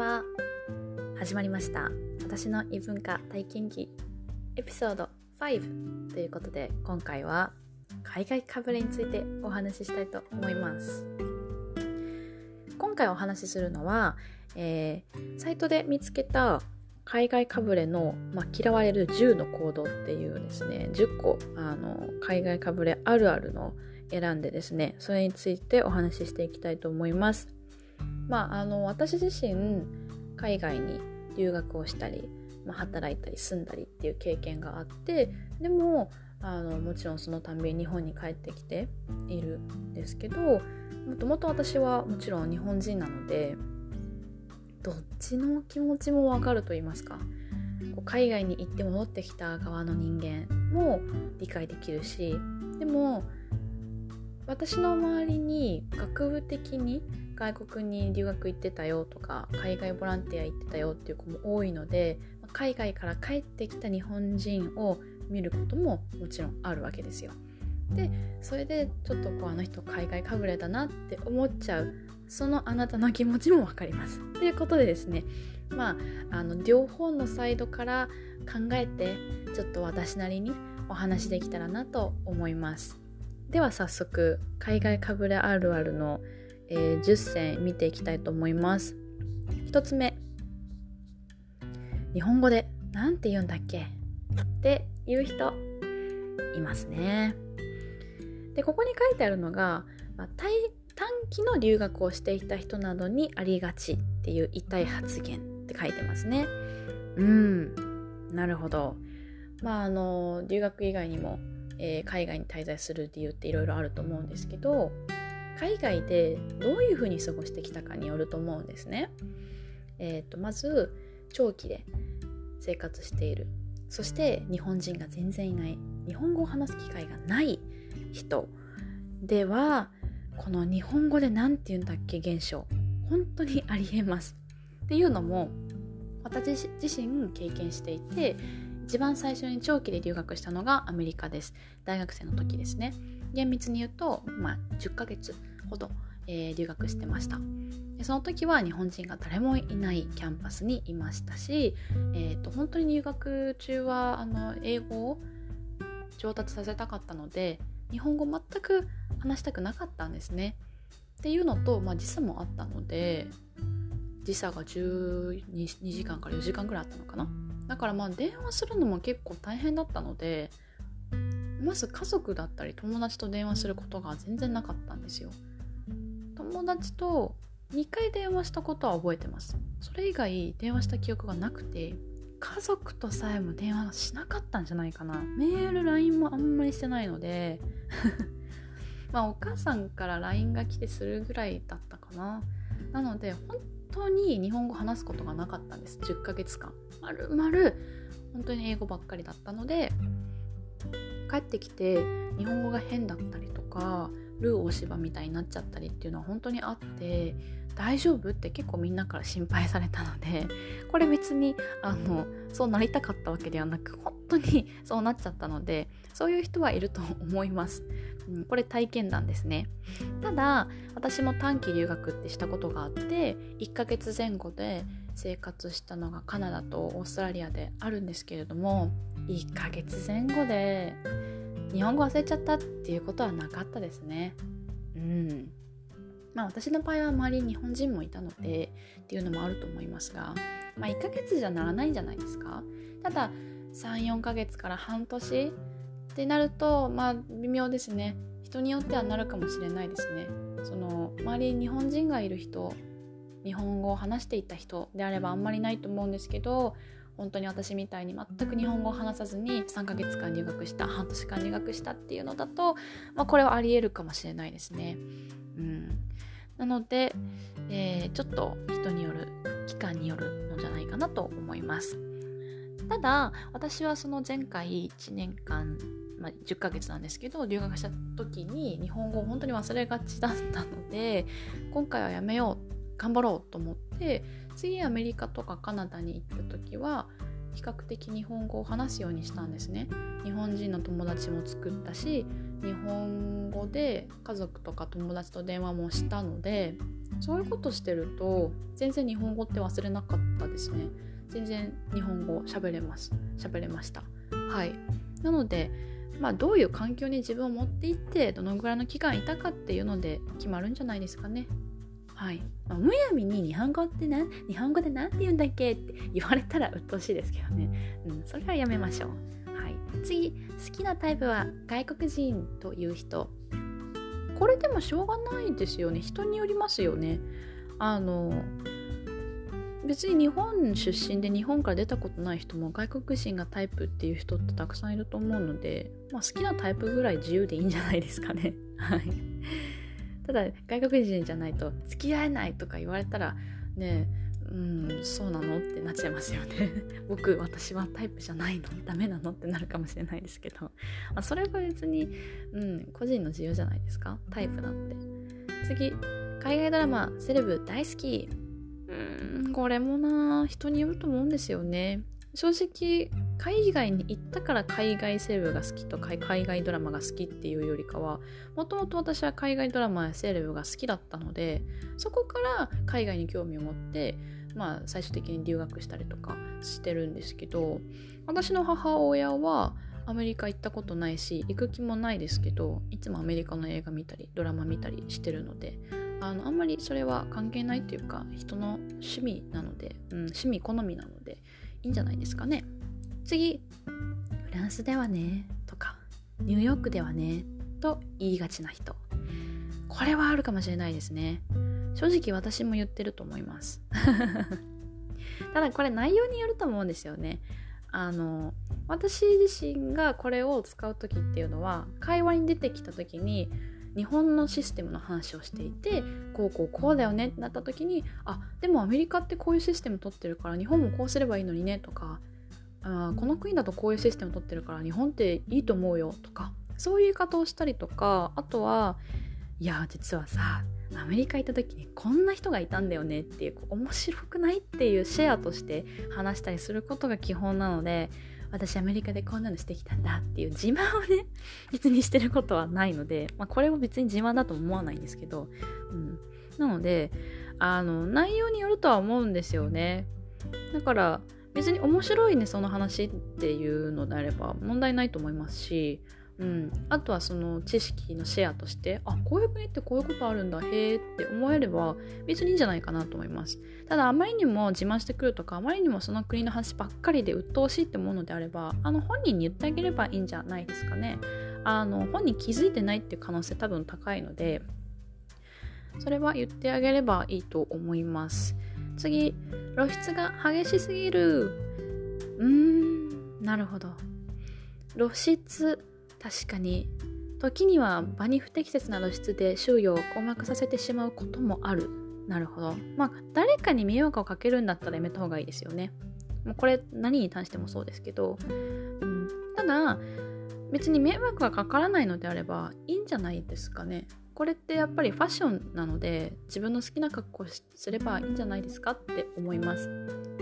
は始まりました。私の異文化体験記エピソード5ということで今回は海外かぶれについてお話ししたいと思います。今回お話しするのは、えー、サイトで見つけた海外かぶれの、まあ、嫌われる10の行動っていうですね10個あの海外かぶれあるあるの選んでですねそれについてお話ししていきたいと思います。まああの私自身海外に留学をしたり、まあ、働いたり住んだりっていう経験があってでもあのもちろんそのたんび日本に帰ってきているんですけどもともと私はもちろん日本人なのでどっちの気持ちもわかると言いますかこう海外に行って戻ってきた側の人間も理解できるしでも私の周りに学部的に外国に留学行ってたよとか海外ボランティア行ってたよっていう子も多いので海外から帰ってきた日本人を見ることももちろんあるわけですよ。でそれでちょっとこうあの人海外かぶれだなって思っちゃうそのあなたの気持ちも分かります。ということでですねまああの両方のサイドから考えてちょっと私なりにお話できたらなと思います。では早速海外かぶれあるあるの、えー、10選見ていきたいと思います。1つ目日本語で何て言うんだっけ？って言う人いますね。でここに書いてあるのが、まあ、短期の留学をしていた人などにありがちっていう痛い発言って書いてますね。うんなるほど。まああの留学以外にも、えー、海外に滞在する理由っていろいろあると思うんですけど海外でどういうふうに過ごしてきたかによると思うんですね。えーとまず長期で生活している。そして日本人が全然いない。日本語を話す機会がない人。ではこの日本語で何て言うんだっけ現象。本当にありえます。っていうのも私自身経験していて一番最初に長期で留学したのがアメリカです。大学生の時ですね。厳密に言うと、まあ、10ヶ月。ほど、えー、留学してました。でその時は日本人が誰もいないキャンパスにいましたし、えーと、本当に入学中はあの英語を上達させたかったので日本語全く話したくなかったんですね。っていうのと、まあ、時差もあったので時差が12時間から4時間ぐらいあったのかな。だからまあ電話するのも結構大変だったのでまず家族だったり友達と電話することが全然なかったんですよ。友達と2回電話したことは覚えてます。それ以外電話した記憶がなくて家族とさえも電話しなかったんじゃないかな。メール LINE もあんまりしてないので まあお母さんから LINE が来てするぐらいだったかな。なので本当に日本語話すことがなかったんです。10ヶ月間。まるまる本当に英語ばっかりだったので帰ってきて日本語が変だったりとかルー大芝みたいになっちゃったりっていうのは本当にあって大丈夫？って結構みんなから心配されたので これ別にあのそうなりたかったわけではなく本当に そうなっちゃったのでそういう人はいると思います、うん、これ体験談ですね。ただ私も短期留学ってしたことがあって1ヶ月前後で生活したのがカナダとオーストラリアであるんですけれども1ヶ月前後で日本語忘れちゃったっていうことはなかったですね。うん。まあ私の場合は周りに日本人もいたのでっていうのもあると思いますが、まあ、1ヶ月じゃならないんじゃないですか。ただ34ヶ月から半年ってなるとまあ微妙ですね。人によってはなるかもしれないですね。その周りに日本人がいる人日本語を話していた人であればあんまりないと思うんですけど本当に私みたいに全く日本語を話さずに3ヶ月間留学した半年間留学したっていうのだと、まあ、これはありえるかもしれないですね。うん、なので、えー、ちょっと人による期間によるのじゃないかなと思います。ただ私はその前回1年間、まあ、10ヶ月なんですけど留学した時に日本語を本当に忘れがちだったので今回はやめよう頑張ろうと思って次アメリカとかカナダに行った時は比較的日本語を話すようにしたんですね。日本人の友達も作ったし日本語で家族とか友達と電話もしたのでそういうことしてると全然日本語って忘れなかったですね。全然日本語喋れます。喋れました。はい。なのでまあどういう環境に自分を持っていってどのぐらいの期間いたかっていうので決まるんじゃないですかね。はい、まあ、むやみに日本語ってな日本語で何て言うんだっけって言われたら鬱陶しいですけどね、うん、それはやめましょう、はい、次。好きなタイプは外国人という人。これでもしょうがないですよね。人によりますよね。あの別に日本出身で日本から出たことない人も外国人がタイプっていう人ってたくさんいると思うので、まあ、好きなタイプぐらい自由でいいんじゃないですかね。はい。ただ外国人じゃないと付き合えないとか言われたらねうんそうなのってなっちゃいますよね。僕私はタイプじゃないの。ダメなのってなるかもしれないですけど、まあ、それは別に、うん、個人の自由じゃないですか？タイプなんて。次海外ドラマセレブ大好き。うんこれもな人によると思うんですよね。正直海外に行ったから海外セレブが好きとか海外ドラマが好きっていうよりかはもともと私は海外ドラマやセレブが好きだったのでそこから海外に興味を持ってまあ最終的に留学したりとかしてるんですけど私の母親はアメリカ行ったことないし行く気もないですけどいつもアメリカの映画見たりドラマ見たりしてるのであのあんまりそれは関係ないっていうか人の趣味なので、うん、趣味好みなのでいいんじゃないですかね。次フランスではねとかニューヨークではねと言いがちな人。これはあるかもしれないですね。正直私も言ってると思います。ただこれ内容によると思うんですよね。あの私自身がこれを使う時っていうのは会話に出てきた時に日本のシステムの話をしていてこうこうこうだよねってなった時にあでもアメリカってこういうシステム取ってるから日本もこうすればいいのにねとかあこの国だとこういうシステム取ってるから日本っていいと思うよとかそういう言い方をしたりとかあとはいや実はさアメリカ行った時にこんな人がいたんだよねっていう面白くないっていうシェアとして話したりすることが基本なので私アメリカでこんなのしてきたんだっていう自慢をね別にしてることはないので、まあ、これを別に自慢だと思わないんですけど、うん、なのであの内容によるとは思うんですよね。だから別に面白いねその話っていうのであれば問題ないと思いますし、うん、あとはその知識のシェアとしてあこういう国ってこういうことあるんだへえって思えれば別にいいんじゃないかなと思います。ただあまりにも自慢してくるとかあまりにもその国の話ばっかりで鬱陶しいって思うのであればあの本人に言ってあげればいいんじゃないですかね。あの本人気づいてないっていう可能性多分高いのでそれは言ってあげればいいと思います。次露出が激しすぎる。うーんなるほど。露出確かに。時には場に不適切な露出で周囲を困惑させてしまうこともある。なるほど。まあ誰かに迷惑をかけるんだったらやめた方がいいですよね。もうこれ何に関してもそうですけど、うん、ただ別に迷惑がかからないのであればいいんじゃないですかね。これってやっぱりファッションなので自分の好きな格好すればいいんじゃないですかって思います。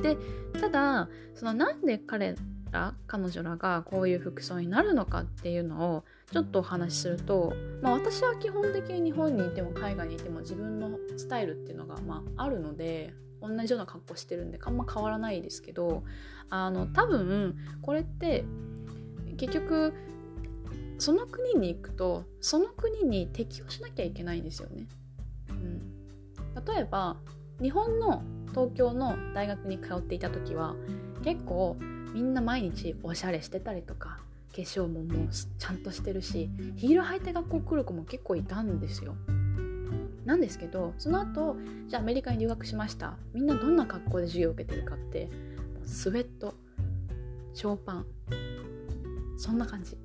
でただそのなんで彼ら彼女らがこういう服装になるのかっていうのをちょっとお話しすると、まあ、私は基本的に日本にいても海外にいても自分のスタイルっていうのが、まあ、あるので同じような格好してるんであんま変わらないですけどあの多分これって結局その国に行くとその国に適応しなきゃいけないんですよね。うん、例えば日本の東京の大学に通っていた時は結構みんな毎日おしゃれしてたりとか化粧ももうちゃんとしてるしヒール履いて学校来る子も結構いたんですよ。なんですけどその後じゃあアメリカに留学しましたみんなどんな格好で授業を受けてるかってスウェットショーパンそんな感じ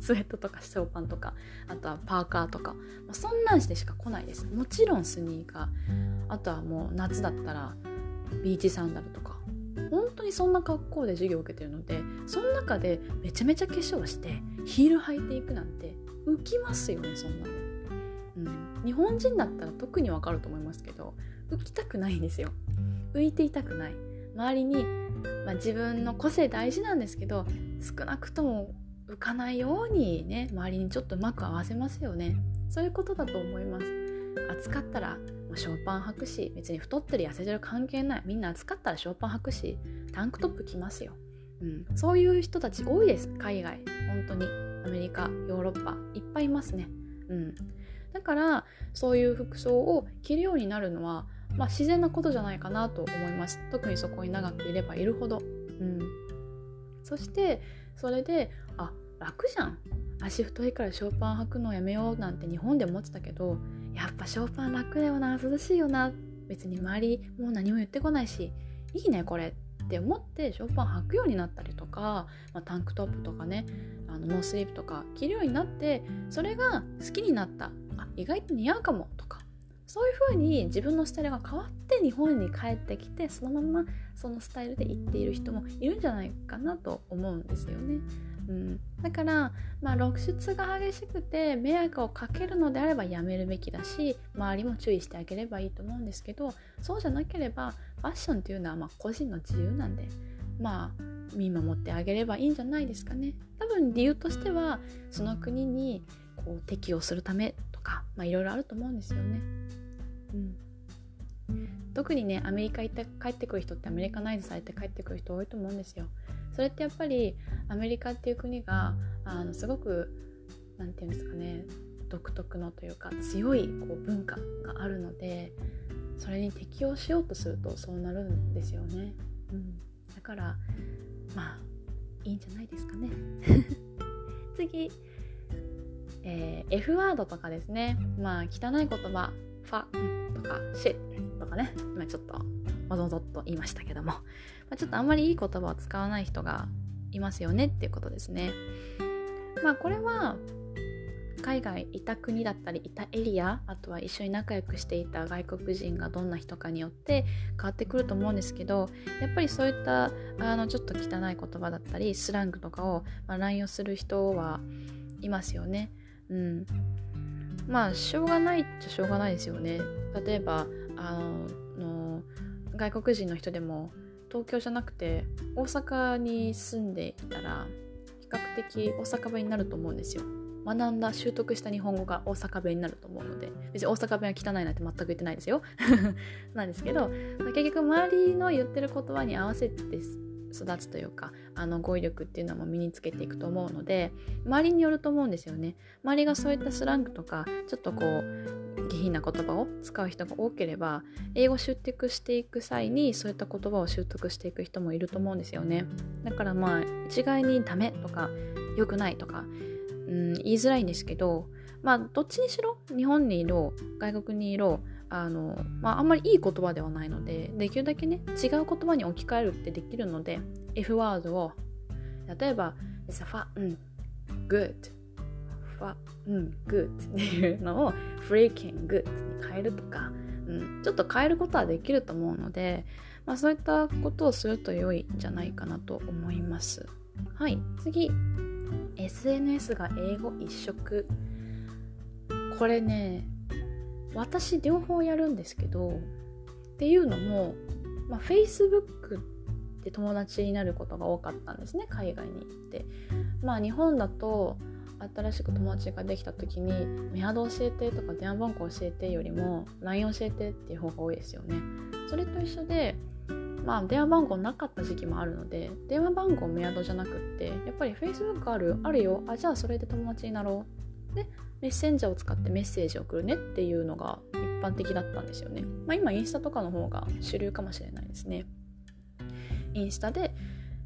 スウェットとかショーパンとかあとはパーカーとか、まあ、そんなんしてしか来ないです。もちろんスニーカー。あとはもう夏だったらビーチサンダルとか。本当にそんな格好で授業を受けてるのでその中でめちゃめちゃ化粧してヒール履いていくなんて浮きますよねそんなの、うん、日本人だったら特にわかると思いますけど浮きたくないんですよ。浮いていたくない。周りに、まあ、自分の個性大事なんですけど少なくとも浮かないようにね周りにちょっとうまく合わせますよね。そういうことだと思います。暑かったらショーパン履くし別に太ってる痩せてる関係ない。みんな暑かったらショーパン履くしタンクトップ着ますよ、うん、そういう人たち多いです。海外。本当に。アメリカヨーロッパ。いっぱいいますね、うん、だからそういう服装を着るようになるのは、まあ、自然なことじゃないかなと思います。特にそこに長くいればいるほど、うん、そしてそれであ楽じゃん。足太いからショーパン履くのやめようなんて日本で思ってたけどやっぱショーパン楽だよな。涼しいよな。別に周りもう何も言ってこないしいいねこれって思ってショーパン履くようになったりとか、まあ、タンクトップとかねあのノースリーブとか着るようになってそれが好きになった。あ意外と似合うかもとか。そういう風に自分のスタイルが変わって日本に帰ってきてそのままそのスタイルで行っている人もいるんじゃないかなと思うんですよね。うん、だから、まあ、露出が激しくて迷惑をかけるのであればやめるべきだし周りも注意してあげればいいと思うんですけどそうじゃなければファッションっていうのはま個人の自由なんでまあ見守ってあげればいいんじゃないですかね。多分理由としてはその国にこう適応するためとかいろいろあると思うんですよね。うん特にねアメリカ行って帰ってくる人ってアメリカナイズされて帰ってくる人多いと思うんですよ。それってやっぱりアメリカっていう国があのすごく何て言うんですかね独特のというか強いこう文化があるのでそれに適応しようとするとそうなるんですよね。うん、だからまあいいんじゃないですかね。次、えー、F ワードとかですね。まあ汚い言葉ファとかシとかね。今ちょっとわざわざと言いましたけども、まあ、ちょっとあんまりいい言葉を使わない人がいますよねっていうことですね。まあこれは海外いた国だったりいたエリアあとは一緒に仲良くしていた外国人がどんな人かによって変わってくると思うんですけどやっぱりそういったあのちょっと汚い言葉だったりスラングとかを、まあ、乱用する人はいますよね。うん、まあしょうがないっちゃしょうがないですよね。例えばあの外国人の人でも東京じゃなくて大阪に住んでいたら比較的大阪弁になると思うんですよ。学んだ習得した日本語が大阪弁になると思うので別に大阪弁は汚いなんて全く言ってないですよ なんですけど結局周りの言ってる言葉に合わせて育つというかあの語彙力っていうのも身につけていくと思うので周りによると思うんですよね。周りがそういったスラングとかちょっとこう下品な言葉を使う人が多ければ英語習得していく際にそういった言葉を習得していく人もいると思うんですよね。だからまあ一概にダメとか良くないとか、うん、言いづらいんですけどまあどっちにしろ日本にいろ外国にいろあの、まあ、あんまりいい言葉ではないのでできるだけね違う言葉に置き換えるってできるので F ワードを例えば「It's a fun good」ファうん、good っていうのを freaking good に変えるとか、うん、ちょっと変えることはできると思うので、まあ、そういったことをすると良いんじゃないかなと思います。はい、次。SNS が英語一色。これね私両方やるんですけどっていうのも、まあ、Facebook で友達になることが多かったんですね海外に行って。まあ日本だと新しく友達ができた時にメアド教えてとか電話番号教えてよりも LINE 教えてっていう方が多いですよね。それと一緒でまあ電話番号なかった時期もあるので電話番号メアドじゃなくってやっぱり Facebook あるあるよ。あじゃあそれで友達になろう。でメッセンジャーを使ってメッセージを送るねっていうのが一般的だったんですよね。まあ、今インスタとかの方が主流かもしれないですね。インスタで、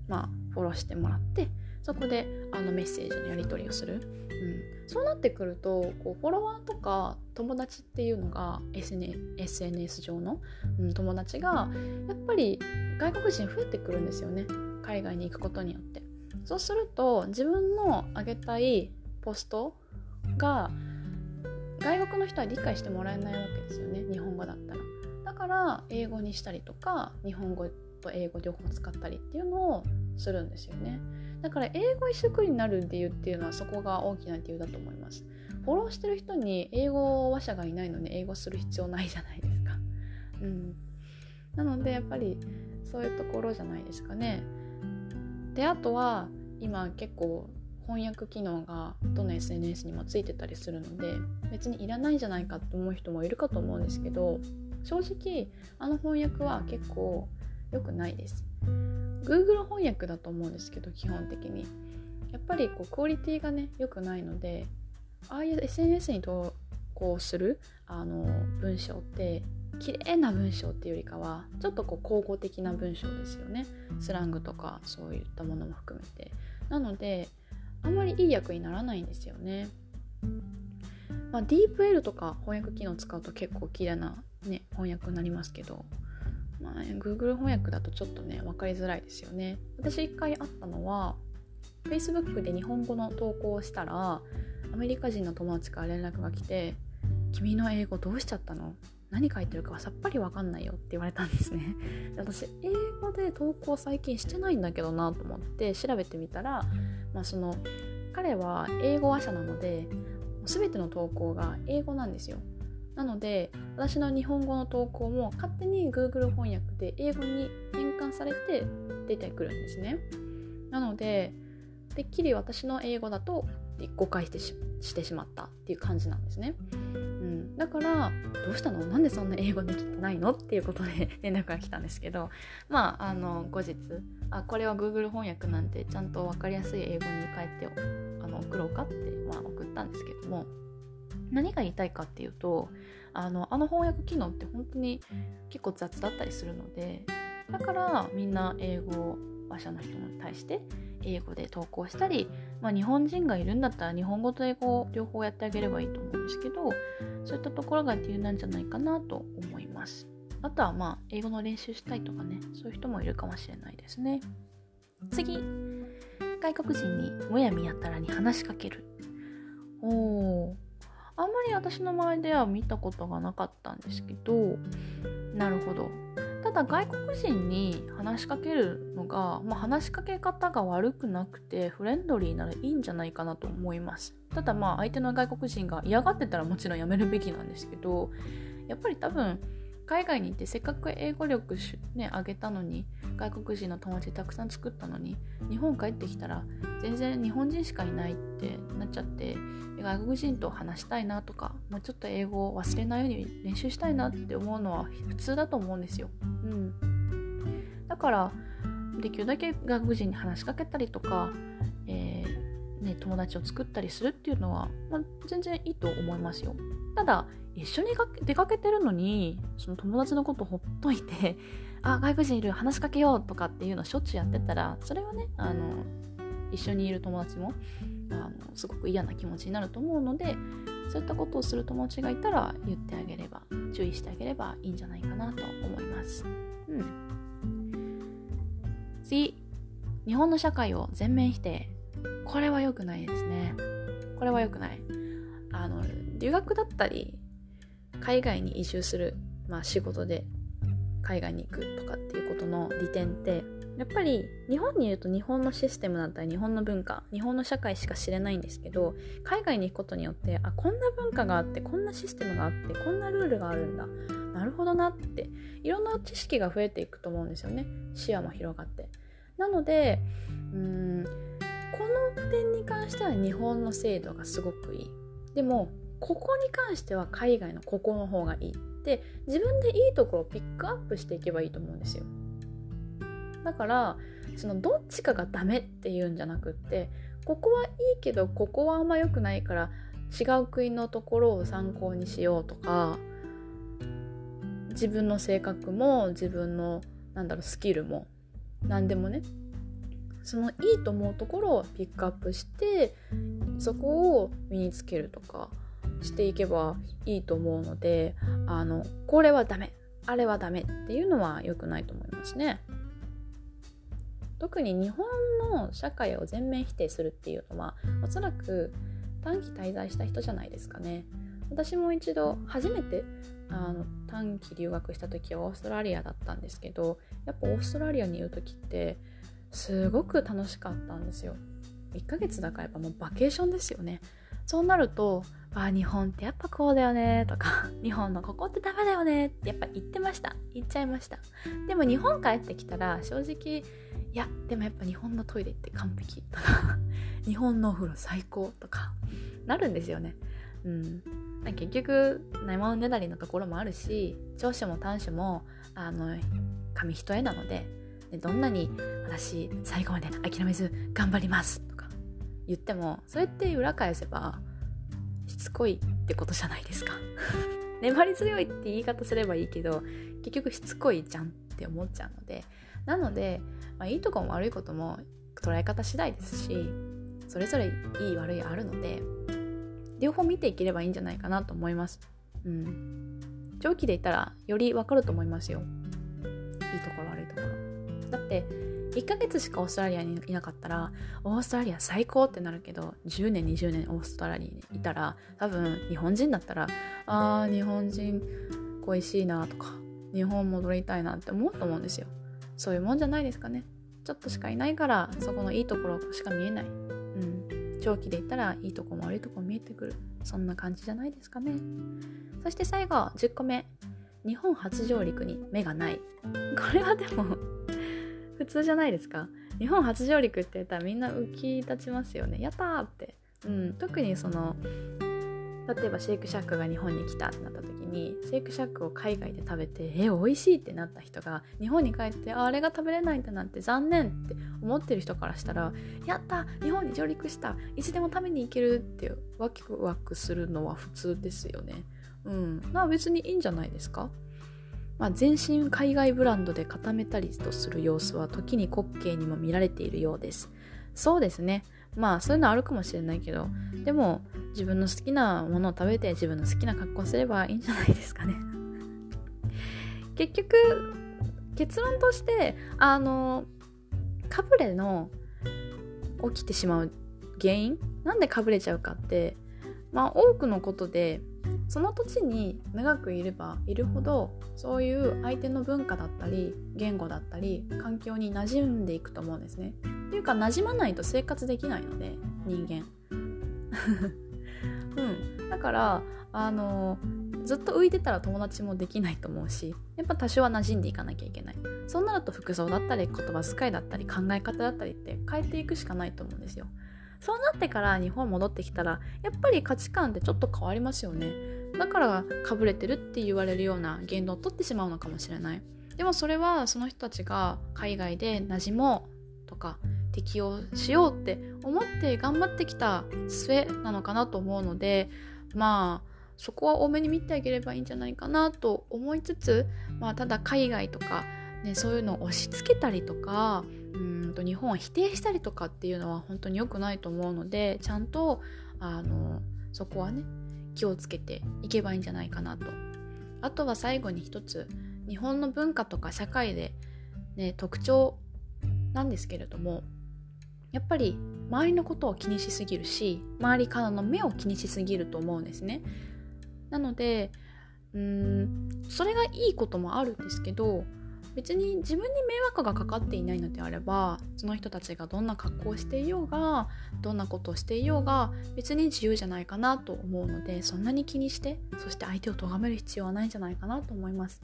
まあ、フォローしてもらってそこであのメッセージのやり取りをする、うん、そうなってくるとこうフォロワーとか友達っていうのが SNS 上の、うん、友達がやっぱり外国人増えてくるんですよね海外に行くことによってそうすると自分の上げたいポストが外国の人は理解してもらえないわけですよね日本語だったら。だから英語にしたりとか日本語と英語両方使ったりっていうのをするんですよね。だから英語一色になる理由っていうのはそこが大きな理由だと思います。フォローしてる人に英語話者がいないのに英語する必要ないじゃないですか。うん。なのでやっぱりそういうところじゃないですかね。であとは今結構翻訳機能がどの SNS にもついてたりするので別にいらないんじゃないかって思う人もいるかと思うんですけど正直あの翻訳は結構良くないです。Google 翻訳だと思うんですけど基本的に。やっぱりこうクオリティがね良くないのでああいう SNS に投稿するあの文章って綺麗な文章っていうよりかはちょっとこう口語的な文章ですよね。スラングとかそういったものも含めて。なのであんまりいい役にならないんですよね。まあ、DeepL とか翻訳機能使うと結構綺麗な、ね、翻訳になりますけど、まあ、Google 翻訳だとちょっとね分かりづらいですよね。私一回あったのは Facebook で日本語の投稿をしたらアメリカ人の友達から連絡が来て「君の英語どうしちゃったの？何書いてるかはさっぱりわかんないよって言われたんですね。私英語で投稿最近してないんだけどなと思って調べてみたら、まあ、その彼は英語話者なので全ての投稿が英語なんですよ。なので私の日本語の投稿も勝手に Google 翻訳で英語に変換されて出てくるんですね。なのでてっきり私の英語だと誤解してしてしまったっていう感じなんですね。だからどうしたの？なんでそんな英語できてないの？っていうことで 連絡が来たんですけどまああの後日あこれは Google 翻訳なんてちゃんと分かりやすい英語に変えてあの送ろうかって、まあ、送ったんですけども何が言いたいかっていうとあのあの翻訳機能って本当に結構雑だったりするのでだからみんな英語話者の人に対して英語で投稿したり、まあ、日本人がいるんだったら日本語と英語両方やってあげればいいと思うんですけどそういったところが理由なんじゃないかなと思います。あとはまあ英語の練習したいとかねそういう人もいるかもしれないですね。次外国人にむやみやたらに話しかける。おー。あんまり私の周りでは見たことがなかったんですけどなるほどただ外国人に話しかけるのが、まあ、話しかけ方が悪くなくてフレンドリーならいいんじゃないかなと思います。ただまあ相手の外国人が嫌がってたらもちろんやめるべきなんですけどやっぱり多分海外に行ってせっかく英語力ね上げたのに外国人の友達たくさん作ったのに日本帰ってきたら全然日本人しかいないってなっちゃって外国人と話したいなとかもうちょっと英語を忘れないように練習したいなって思うのは普通だと思うんですよ。うん、だからできるだけ外国人に話しかけたりとか、えー、ね、友達を作ったりするっていうのは、まあ、全然いいと思いますよ。ただ一緒に出かけてるのにその友達のことほっといてあ外国人いる話しかけようとかっていうのしょっちゅうやってたらそれはねあの一緒にいる友達もあのすごく嫌な気持ちになると思うのでそういったことをする友達がいたら言ってあげれば注意してあげればいいんじゃないかなと思います。うん、次。日本の社会を全面否定。これは良くないですね。これは良くない。あの留学だったり海外に移住する、まあ、仕事で海外に行くとかっていうことの利点ってやっぱり日本にいると日本のシステムだったり日本の文化日本の社会しか知れないんですけど海外に行くことによってあこんな文化があってこんなシステムがあってこんなルールがあるんだなるほどなっていろんな知識が増えていくと思うんですよね。視野も広がって。なのでうーんこの点に関しては日本の制度がすごくいい。でもここに関しては海外のここの方がいい。って自分でいいところをピックアップしていけばいいと思うんですよ。だからそのどっちかがダメっていうんじゃなくってここはいいけどここはあんま良くないから違う国のところを参考にしようとか自分の性格も自分のなんだろうスキルも何でもねそのいいと思うところをピックアップしてそこを身につけるとかしていけばいいと思うのであのこれはダメあれはダメっていうのは良くないと思いますね。特に日本の社会を全面否定するっていうのはおそらく短期滞在した人じゃないですかね。私も一度初めてあの短期留学した時はオーストラリアだったんですけどやっぱオーストラリアにいる時ってすごく楽しかったんですよ。1ヶ月だからやっぱもうバケーションですよね。そうなるとあ日本ってやっぱこうだよねとか日本のここってダメだよねってやっぱ言ってました。言っちゃいました。でも日本帰ってきたら正直いやでもやっぱ日本のトイレって完璧とか日本のお風呂最高とかなるんですよね。うん、結局ないものねだりのところもあるし長所も短所もあの紙一重なのでどんなに私最後まで諦めず頑張りますとか言ってもそれって裏返せばしつこいってことじゃないですか 粘り強いって言い方すればいいけど結局しつこいじゃんって思っちゃうのでなので、まあ、いいとこも悪いことも捉え方次第ですしそれぞれいい悪いあるので両方見ていければいいんじゃないかなと思います。うん。長期で言ったらよりわかると思いますよ。いいところ悪いところ。だって1ヶ月しかオーストラリアにいなかったらオーストラリア最高ってなるけど10年20年オーストラリアにいたら多分日本人だったらあー日本人恋しいなとか日本戻りたいなって思うと思うんですよ。そういうもんじゃないですかね。ちょっとしかいないからそこのいいところしか見えない。うん。長期で言ったらいいとこも悪いとこも見えてくる。そんな感じじゃないですかね。そして最後10個目。日本初上陸に目がない。これはでも普通じゃないですか？日本初上陸って言ったらみんな浮き立ちますよね。やったーって。うん。特にその例えばシェイクシャックが日本に来たってなった時にシェイクシャックを海外で食べてえ美味しいってなった人が日本に帰ってあれが食べれないんだなんて残念って思ってる人からしたらやった日本に上陸したいつでも食べに行けるってワクワクするのは普通ですよね。うん。まあ別にいいんじゃないですか？まあ、全身海外ブランドで固めたりとする様子は時に滑稽にも見られているようです。そうですね。まあそういうのあるかもしれないけどでも自分の好きなものを食べて自分の好きな格好すればいいんじゃないですかね。結局結論としてあのかぶれの起きてしまう原因？なんでかぶれちゃうかってまあ多くのことでその土地に長くいればいるほどそういう相手の文化だったり言語だったり環境に馴染んでいくと思うんですね。っていうか馴染まないと生活できないので人間。うん、だからあのずっと浮いてたら友達もできないと思うしやっぱ多少は馴染んでいかなきゃいけないそうなると服装だったり言葉遣いだったり考え方だったりって変えていくしかないと思うんですよそうなってから日本戻ってきたらやっぱり価値観ってちょっと変わりますよね。だからかぶれてるって言われるような言動を取ってしまうのかもしれない。でもそれはその人たちが海外で馴染もうとか適応しようって思って頑張ってきた末なのかなと思うのでまあそこは多めに見てあげればいいんじゃないかなと思いつつ、まあ、ただ海外とか、ね、そういうのを押し付けたりとかうんと日本を否定したりとかっていうのは本当に良くないと思うのでちゃんとあのそこはね気をつけていけばいいんじゃないかなと。あとは最後に一つ日本の文化とか社会で、ね、特徴なんですけれどもやっぱり周りのことを気にしすぎるし周りからの目を気にしすぎると思うんですね。なのでうーんそれがいいこともあるんですけど別に自分に迷惑がかかっていないのであればその人たちがどんな格好をしていようがどんなことをしていようが別に自由じゃないかなと思うのでそんなに気にしてそして相手を咎める必要はないんじゃないかなと思います。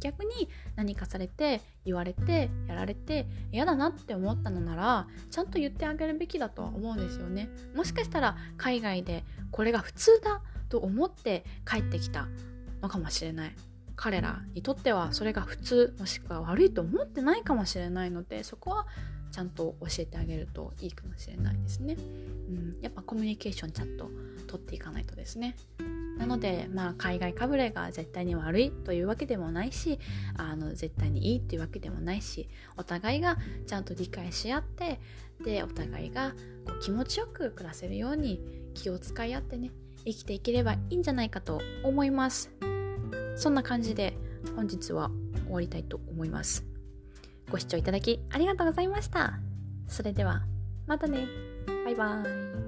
逆に何かされて言われてやられて嫌だなって思ったのならちゃんと言ってあげるべきだとは思うんですよね。もしかしたら海外でこれが普通だと思って帰ってきたのかもしれない。彼らにとってはそれが普通もしくは悪いと思ってないかもしれないのでそこはちゃんと教えてあげるといいかもしれないですね。うん、やっぱコミュニケーションちゃんと取っていかないとですね。なので、まあ、海外かぶれが絶対に悪いというわけでもないしあの絶対にいいというわけでもないしお互いがちゃんと理解し合ってでお互いがこう気持ちよく暮らせるように気を使い合ってね生きていければいいんじゃないかと思います。そんな感じで本日は終わりたいと思います。ご視聴いただきありがとうございました。それではまたね。バイバーイ。